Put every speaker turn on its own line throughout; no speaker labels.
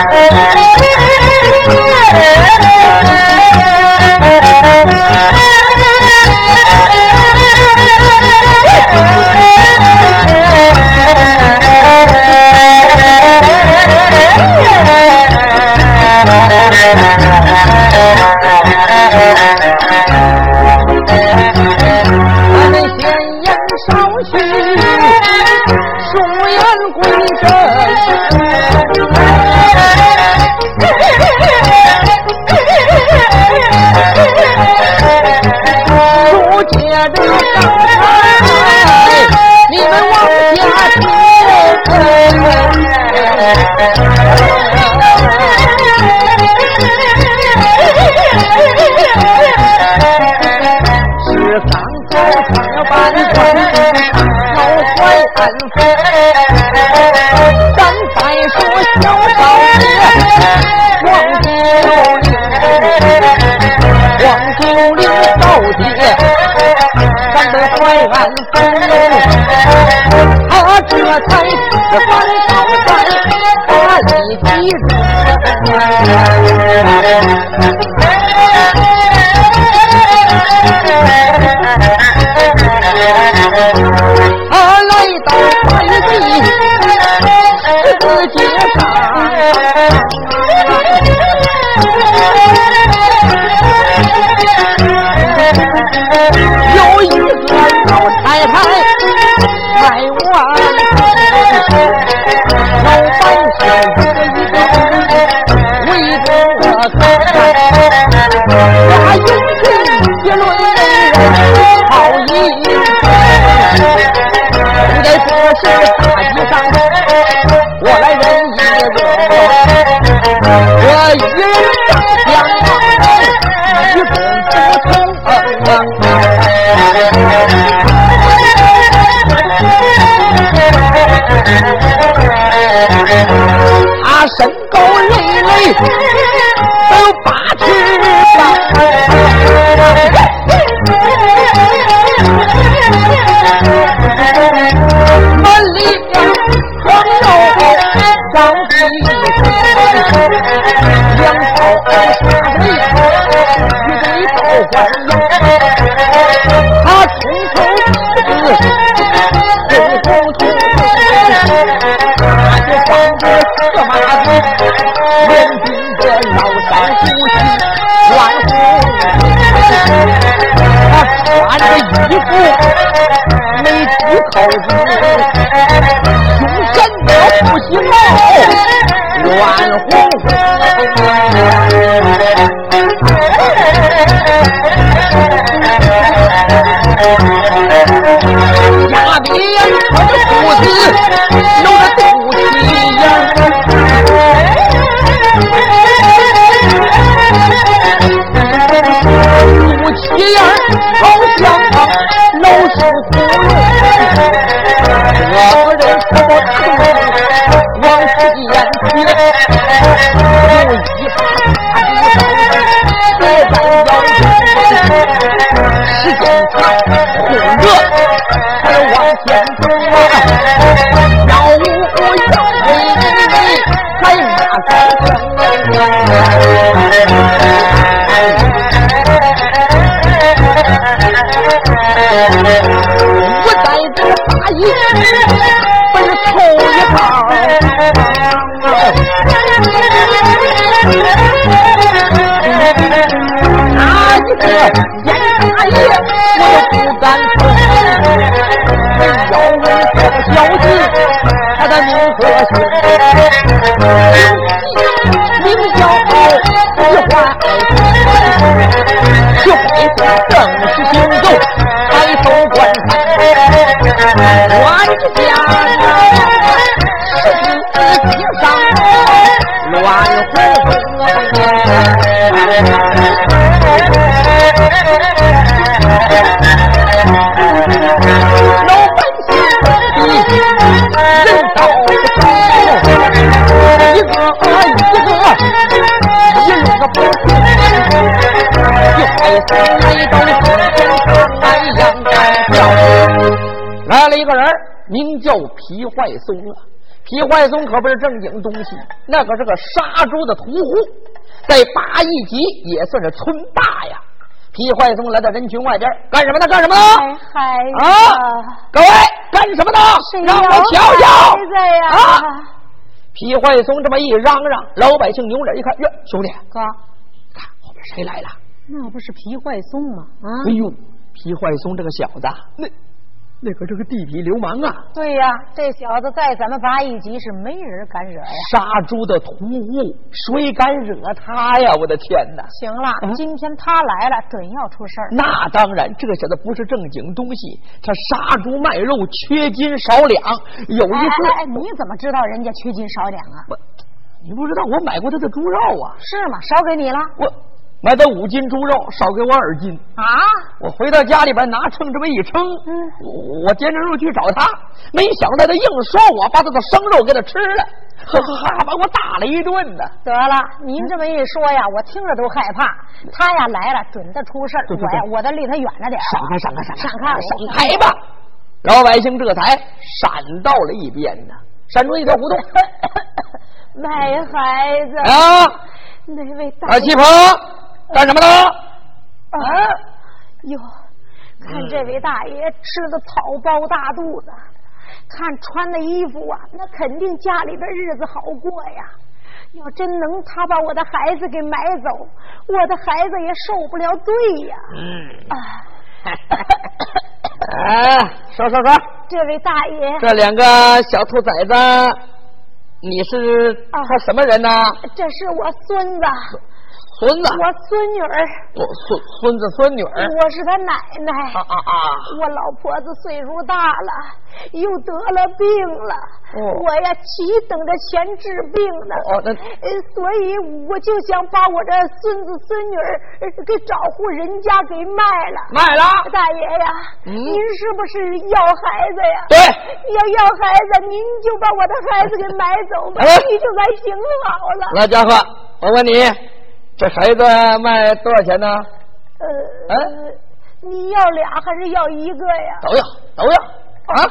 Thank. 此番传书叫安分，咱再说小少爷，光州令，光少，咱对淮安府，他这才是分。有戏名叫喜欢学会正是行走白头观我的家来了一个人名叫皮坏松啊。皮坏松可不是正经东西那可是个杀猪的屠户在八一级也算是村霸呀。皮坏松来到人群外边干什么呢？干什么呢？啊各位干什么呢？让我瞧瞧啊 皮怀松这么一嚷嚷，老百姓扭脸一看，哟，兄弟，
哥，
看后边谁来了？
那不是皮怀松吗？啊！
哎呦，皮怀松这个小子，那。那可是个地痞流氓啊！
对呀，这小子在咱们八一级是没人敢惹呀。
杀猪的屠户，谁敢惹他呀？我的天哪！
行了，今天他来了，准要出事儿。
那当然，这小子不是正经东西，他杀猪卖肉，缺斤少两。有一次，
哎，你怎么知道人家缺斤少两啊？
我，你不知道我买过他的猪肉啊？
是吗？少给你了？
我。买的五斤猪肉，少给我二斤
啊！
我回到家里边拿秤这么一称，嗯，我掂着肉去找他，没想到他硬说我把他的生肉给他吃了，哈哈，把我打了一顿呢。
得了，您这么一说呀，我听着都害怕。他呀来了，准他出事儿。我呀，我得离他远着点。
闪开，闪开，闪
开，闪开，
闪开吧！老百姓这才闪到了一边呢，闪出一条胡同。
卖孩子
啊！
那位大
二七婆。干什么呢？
啊！哟，看这位大爷吃的草包大肚子，看穿的衣服啊，那肯定家里边日子好过呀。要真能他把我的孩子给买走，我的孩子也受不了罪呀。嗯。
啊！说说说。
这位大爷。
这两个小兔崽子，你是他什么人呢？
这是我孙子。
孙子，
我孙女儿，
我孙孙子孙女儿，
我是他奶奶。
啊啊啊！
我老婆子岁数大了，又得了病了。哦，我呀，急等着钱治病呢。
哦，那
所以我就想把我这孙子孙女儿给找户人家给卖了。
卖了，
大爷呀，您是不是要孩子呀？
对，
要要孩子，您就把我的孩子给买走吧，你就该行好了。
老家伙，我问你。这孩子卖多少钱呢？
呃，嗯，你要俩还是要一个呀？
都要，都要啊，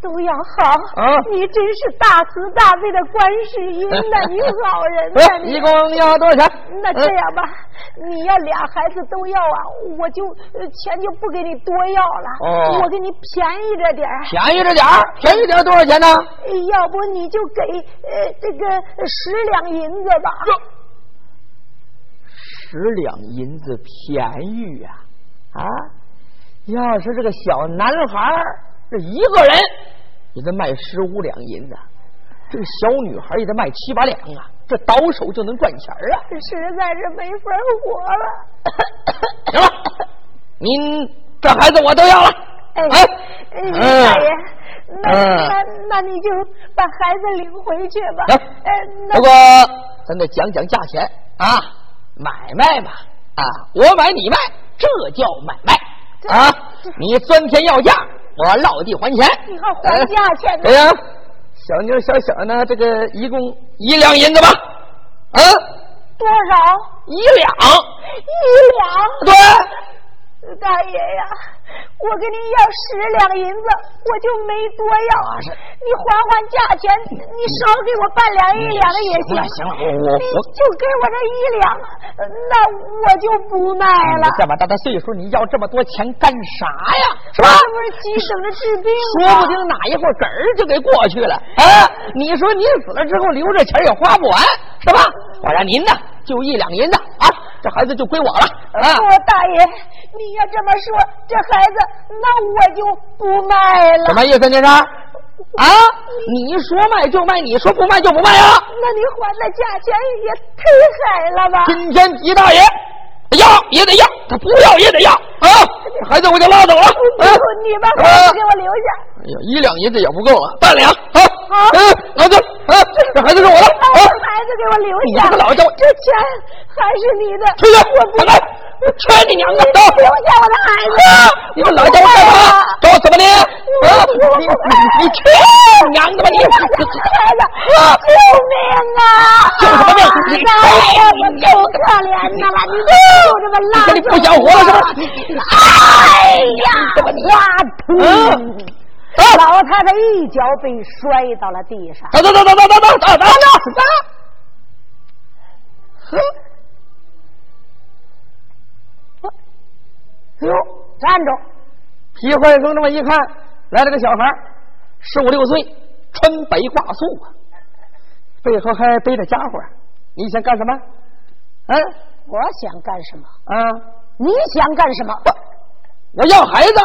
都要好啊！你真是大慈大悲的观世音呐，你好人呐！
一共要多少钱？
那这样吧，你要俩孩子都要啊，我就钱就不给你多要了，哦，我给你便宜着点
便宜着点便宜点多少钱呢？
要不你就给呃这个十两银子吧。
十两银子便宜呀，啊！要是这个小男孩这一个人也得卖十五两银子，这个小女孩也得卖七八两啊，这倒手就能赚钱啊！
实在是没法活
了。行了，您这孩子我都要了。
哎，大爷，那那那你就把孩子领回去吧。
哎不过咱得讲讲价钱啊。买卖嘛，啊，我买你卖，这叫买卖啊！你钻天要价，我落地还钱。
你还还价钱呢？
对呀，小妞小小呢，这个一共一两银子吧？啊？
多少？
一两。
一两。
对。
大爷呀。我跟你要十两银子，我就没多要。你还还价钱，你少给我半两一两的也行。
行了，我我我
就给我这一两，那我就不卖了。
这么大的岁数，你要这么多钱干啥呀？是吧？
这不是急省着治病
吗？说不定哪一会儿根儿就给过去了。啊，你说您死了之后留着钱也花不完，是吧？我让您呢，就一两银子啊。这孩子就归我了啊！
我大爷，你要这么说，这孩子那我就不卖了。
什么意思？这是啊？你说卖就卖，你说不卖就不卖啊？
那你还的价钱也忒狠了吧？
今天吉大爷要也得要，他不要也得要啊！孩子我就拉走了。
你把孩子给我留下。
哎呀，一两银子也不够了，半两啊！嗯，老子啊，这孩子是我的，
孩子给我留下。
你个老家伙，
这钱还是你的。
出去，
我不
来，劝你娘的！走，
留下我的孩子。
你们老家伙干嘛？找我怎么的？啊，你去娘的吧你！
孩子，救命啊！
救什么命？
你我够可怜的了，你就这么拉
你不想活了是吧？
哎呀，
这么
你，老太太一脚被摔到了地上。
走走走走走走走走走走！呵，哎呦，
站住！
皮坏松这么一看，来了个小孩，十五六岁，穿白挂素啊，背后还背着家伙。你想干什么？嗯，
我想干什么？
啊，
你想干什么？
我要孩子，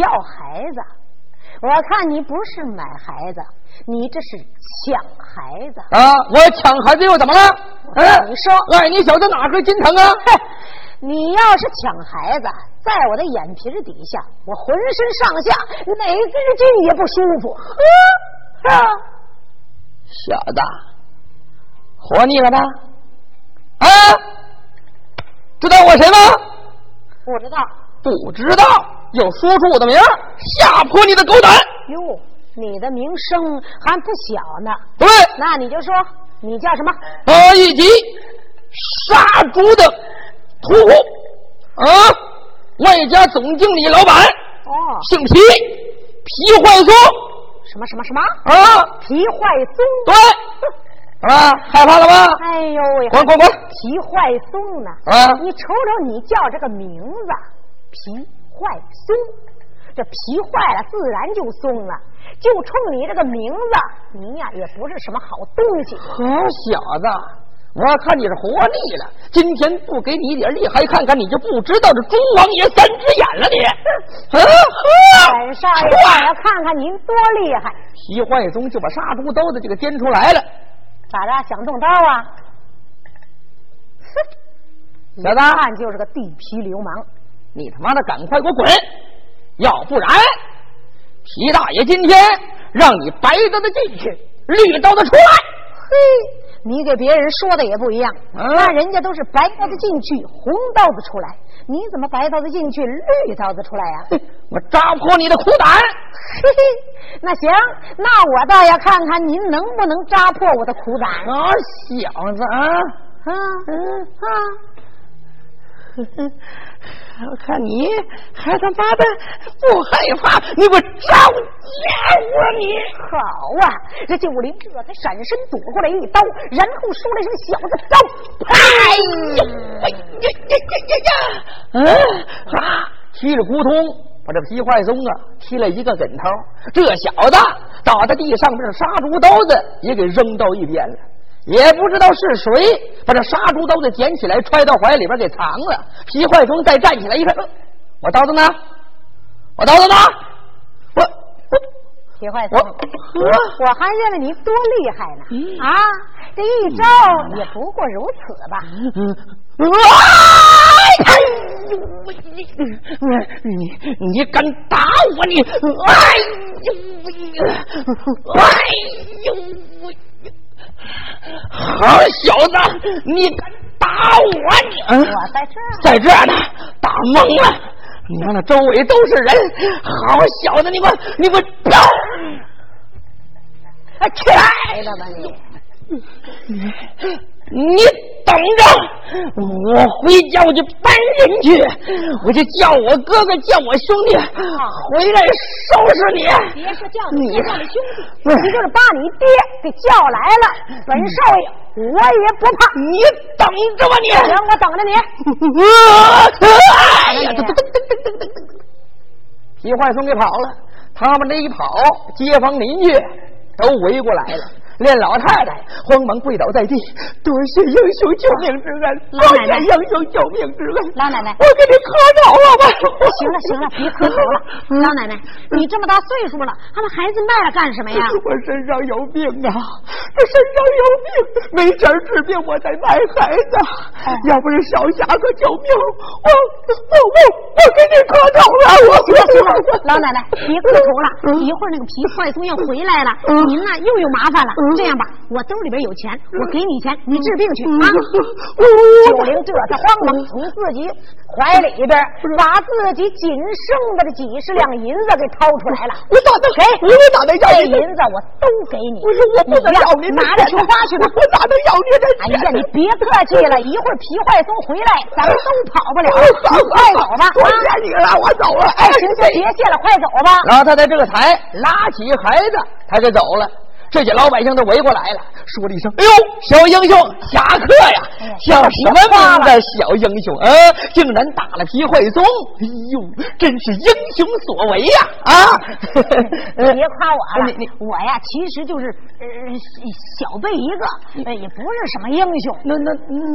要孩子。我看你不是买孩子，你这是抢孩子
啊！我抢孩子又怎么了？
嗯，你说，
哎，你小子哪根筋疼啊？
哼，你要是抢孩子，在我的眼皮底下，我浑身上下哪根筋也不舒服。
呵，小子，活腻了吧？啊，知道我谁吗？
不知道。
不知道，又说出我的名儿，吓破你的狗胆！
哟，你的名声还不小呢。
对，
那你就说你叫什么？
八一级杀猪的屠户啊，外加总经理老板。
哦，
姓皮，皮坏松。
什么什么什么？
啊，
皮坏松。
对，啊，害怕了吗？
哎呦喂，
滚滚滚！
皮坏松呢？
啊，
你瞅瞅你叫这个名字。皮坏松，这皮坏了自然就松了。就冲你这个名字，你呀也不是什么好东西。
好小子，我看你是活腻了。今天不给你一点厉害看看，你就不知道这猪王爷三只眼了你。
嗯呵，本少爷，我要看看您多厉害。
皮坏宗就把杀猪刀子就给颠出来了。
咋的？想动刀啊？
哼，小子，
看就是个地痞流氓。
你他妈的赶快给我滚！要不然，皮大爷今天让你白刀子进去，绿刀子出来。
嘿，你给别人说的也不一样，那人家都是白刀子进去，红刀子出来，你怎么白刀子进去，绿刀子出来呀？
我扎破你的苦胆！
嘿嘿，那行，那我倒要看看您能不能扎破我的苦胆。
啊，小子啊，
啊嗯啊。
我看你还他妈的不害怕，你给我招家伙你！
好啊，这九灵这才闪身躲过来一刀，然后说了声“小子走”，
哎呦，哎呀呀呀呀！嗯啊，踢着咕通把这皮坏松啊踢了一个跟头，这小子倒在地上，这杀猪刀子也给扔到一边了。也不知道是谁把这杀猪刀子捡起来揣到怀里边给藏了。皮坏松再站起来一看，我刀子呢？我刀子呢？我我
皮坏松，我我还认为你多厉害呢！啊，这一招也不过如此吧？
哎呦，你你你敢打我你？哎呦，哎呦！好小子，你敢打我？
你我在这儿，
在这儿呢，打懵了。你看那周围都是人，好小子，你给我，你给我走！
起来了吧
你？你等着，我回家我就搬人去，我就叫我哥哥叫我兄弟回来收拾你。
别说叫你你兄弟，你就是把你爹给叫来了，本少爷我也不怕。
你等着吧，你
行，我等着你。
哎呀，噔噔噔噔噔噔噔，皮坏松给跑了，他们这一跑，街坊邻居都围过来了。连老太太慌忙跪倒在地，多谢英雄救命之恩，多谢英雄救命之恩。
老奶奶，
我给你磕头了吧？
行了行了，别磕头了。老奶奶，你这么大岁数了，把孩子卖了干什么呀？
我身上有病啊，我身上有病，没钱治病，我得卖孩子。要不是小侠客救命，我我我我给你磕头了。我
行了行了，老奶奶别磕头了，一会儿那个皮坏松要回来了，您呢又有麻烦了。这样吧，我兜里边有钱，我给你钱，你治病去啊。九龄这才慌忙从自己怀里边把自己仅剩的这几十两银子给掏出来了。
我咋能
给？
我咋能要
这银子我都给你。
不是我不能要你
拿着去花去吧。
我咋能要你这
哎呀，你别客气了，一会儿皮坏松回来，咱们都跑不了。
你
快走吧，
多谢你了，我走了。哎，
行行，别谢了，快走吧。
老太太这才拉起孩子，他就走了。这些老百姓都围过来了，说了一声：“哎呦，小英雄侠客呀！叫什么名字？小英雄啊，竟然打了皮坏松！哎呦，真是英雄所为呀！啊，
别夸我了，
你你
我呀，其实就是呃小辈一个，呃也不是什么英雄。
那那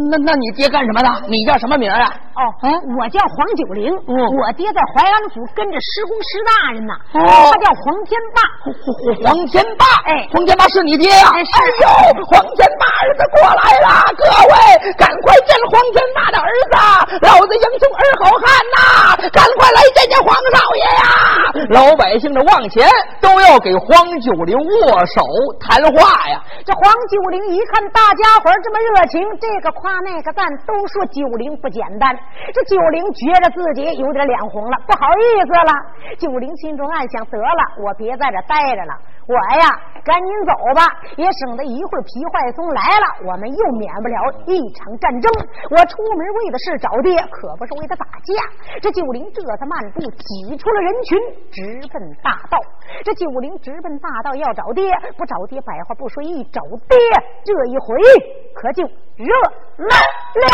那那你爹干什么的？你叫什么名啊？
哦，我叫黄九龄，
嗯
我爹在淮安府跟着施公施大人呢，
哦
他叫黄天霸。
黄天霸，
哎
黄天霸是你爹呀、
哎
呦，黄天霸儿子过来了，各位赶快见黄天霸的儿子，老子英雄儿好汉呐！赶快来见见黄少爷呀！老百姓的往前都要给黄九龄握手谈话呀。
这黄九龄一看大家伙儿这么热情，这个夸那个赞，都说九龄不简单。这九龄觉着自己有点脸红了，不好意思了。九龄心中暗想：得了，我别在这待着了，我呀赶紧走吧，也省得一会儿皮坏松来了，我们又免不了一场战争。我出门为的是找爹，可不是为他打架。这九龄这才慢步挤出了人群，直奔大道。这九龄直奔大道要找爹，不找爹，百话不说，一找爹，这一回可就热闹了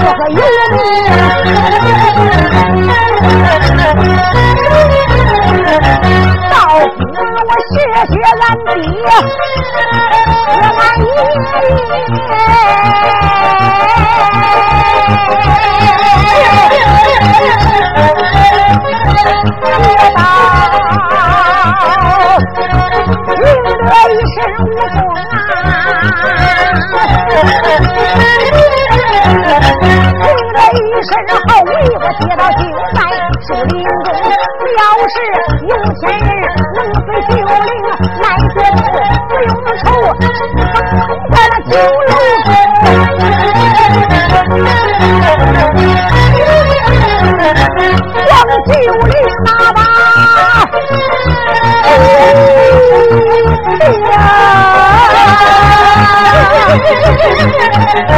上也赫赫有名。到死我谢谢俺爹，我俺爷要是有钱人能随九灵来接走，不用愁，在那酒楼中，往九灵那把。九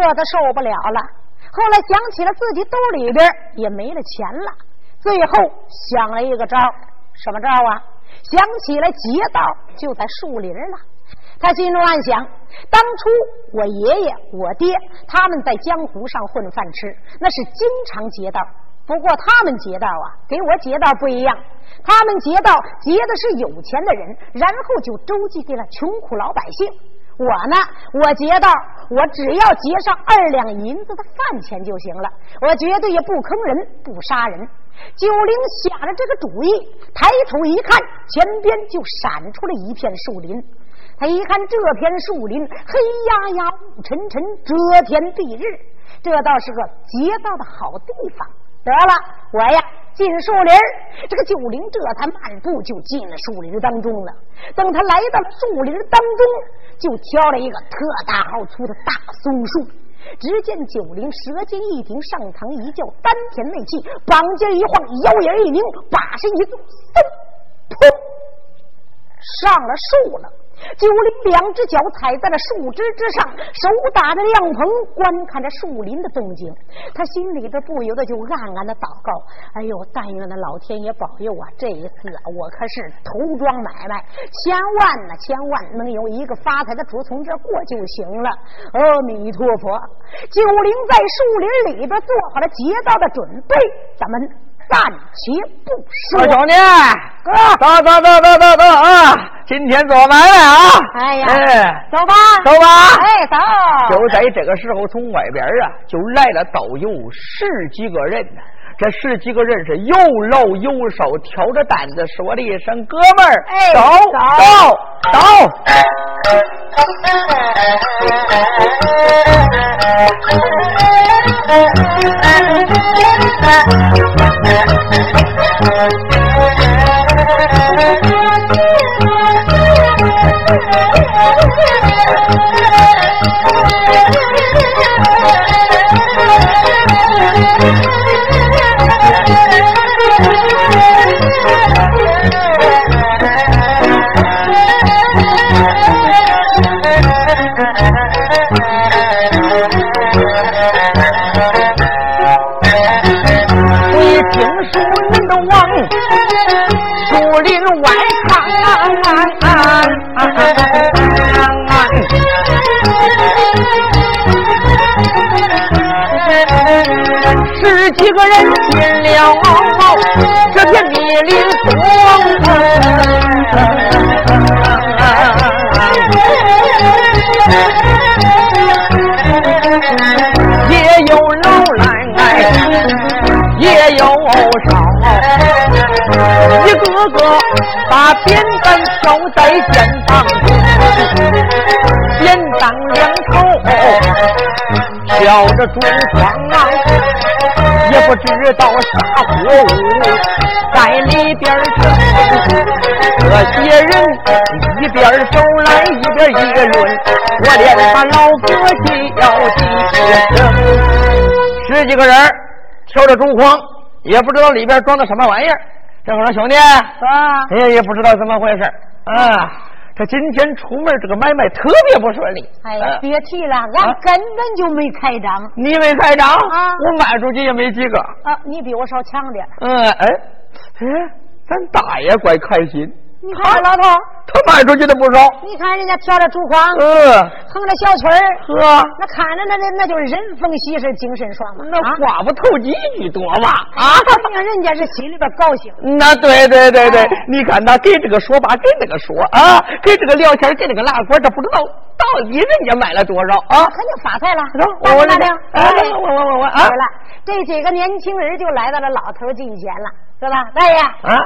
饿的受不了了，后来想起了自己兜里边也没了钱了，最后想了一个招，什么招啊？想起来劫道就在树林了。他心中暗想：当初我爷爷、我爹他们在江湖上混饭吃，那是经常劫道。不过他们劫道啊，给我劫道不一样。他们劫道劫的是有钱的人，然后就周济给了穷苦老百姓。我呢，我劫道，我只要劫上二两银子的饭钱就行了，我绝对也不坑人，不杀人。九灵想着这个主意，抬头一看，前边就闪出了一片树林。他一看这片树林，黑压压、雾沉沉，遮天蔽日，这倒是个劫道的好地方。得了，我呀。进树林这个九灵这才漫步就进了树林当中了。等他来到树林当中，就挑了一个特大号粗的大松树。只见九灵舌尖一顶，上膛一叫，丹田内气，膀尖一晃，腰眼一拧，把身一纵，嗖，噗，上了树了。九灵两只脚踩在了树枝之上，手打着凉棚，观看着树林的动静。他心里边不由得就暗暗的祷告：“哎呦，但愿那老天爷保佑啊！这一次啊，我可是头桩买卖，千万呢，千万能有一个发财的主从这过就行了。”阿弥陀佛！九灵在树林里边做好了劫道的准备，咱们。暂且不说，
兄弟，
哥，
走走走走走走啊！今天做买卖啊！
哎呀，
哎，
走吧，
走吧，
哎，走。
就在这个时候，从外边啊，就来了都有十几个人呢。这十几个人是有老有少，挑着担子，说了一声：“哥们儿，
哎，
走走走。”几 Thank you. 也有少，一个个把扁担挑在肩膀，扁担两头挑着竹筐。也不知道啥货物在里边儿这些人一边走来一边议论，我连把老哥就要几声。十几个人挑着竹筐，也不知道里边装的什么玩意儿。这会说兄弟，
啊，
哎呀，也不知道怎么回事啊。这今天出门这个买卖特别不顺利。
哎呀，
啊
别提了，俺根本就没开张
你没开张
啊
我卖出去也没几个。
啊！你比我少强点。
嗯，哎，哎，咱大爷怪开心，
你看这老头，
他卖出去的不少。
你看人家挑着竹筐，
嗯，
哼着小曲儿，
呵，
那看着那那那就是人逢喜事精神爽嘛。
那
啊，
话不投机居多嘛？
啊，人家是心里边高兴。
那对对对对
哎，
你看他给这个说吧，给那个说啊，给这个聊天，给那个拉呱，这不知道到底人家买了多少啊？
肯定发财了。
我我我我啊
对了，这几个年轻人就来到了老头近前了，是吧？大爷，
啊，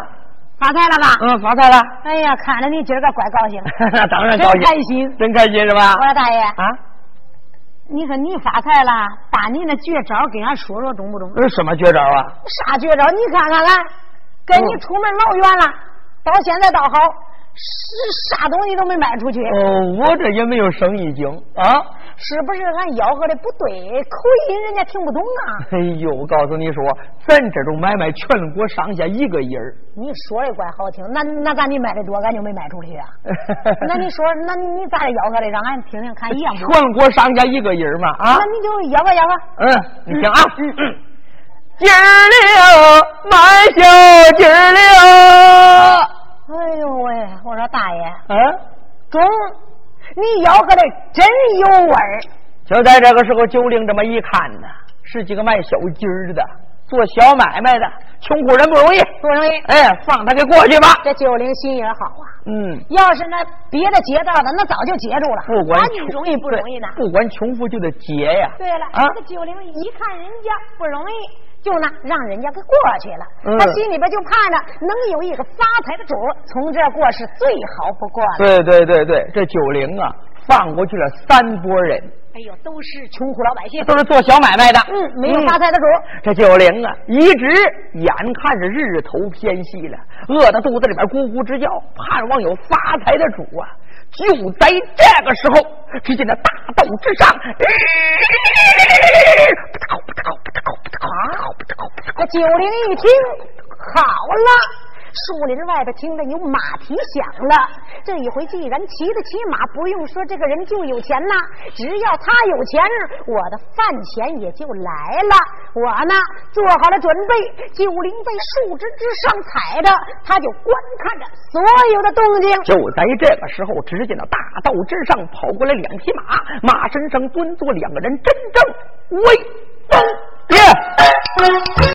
发财了吧？
嗯，发财了，
哎呀，看着你今儿个怪高兴，
当然高兴，
真开心。
真开心是吧
我？说大爷，
啊，
你说你发财了，把你那绝招给俺说说中不中？
这是什么绝招啊？
啥绝招？你看看来，跟你出门老远了，到现在倒好，是啥东西都没卖出去，
哦，我这也没有生意经啊。
是不是俺吆喝的不对？口音人家听不懂啊！
哎呦，我告诉你说，咱这种买卖全国上下一个音儿。
你说的怪好听，那那咱你卖的多，俺就没卖出去啊。那你说，那你咋的吆喝的？让俺听听看一样不？
全国上下一个音儿嘛啊
那！你就吆喝吆喝。
嗯，你听啊，嗯嗯，今儿了买小鸡儿了，
哎呦喂！我说大爷，
嗯，
中，你吆喝的真有味儿。
就在这个时候，九龄这么一看呢，是几个卖小鸡儿的，做小买卖的，穷苦人不容易，
不容易。
哎，放他给过去吧。
这九龄心眼好啊！
嗯，
要是那别的劫道的，那早就截住了。
不管
那你容易不容易呢？
不管穷富就得劫呀。
对了，
啊
这个九龄一看人家不容易，就那让人家给过去了。
嗯
他心里边就盼着能有一个发财的主从这儿过是最好不过了。
对对对对，这九龄啊，放过去了三拨人，
哎呦，都是穷苦老百姓，
都是做小买卖的。
嗯，没有发财的主儿。
这九龄啊，一直眼看着日头偏西了，饿得肚子里边咕咕直叫，盼望有发财的主啊！就在这个时候，只见那大道之上，
这九灵一听，好了。树林外边听着有马蹄响了，这一回既然骑得骑马，不用说这个人就有钱呐。只要他有钱，我的饭钱也就来了。我呢做好了准备，九灵在树枝之上踩着，他就观看着所有的动静。
就在这个时候，只见那大道之上跑过来两匹马，马身上蹲坐两个人，真正威风耶！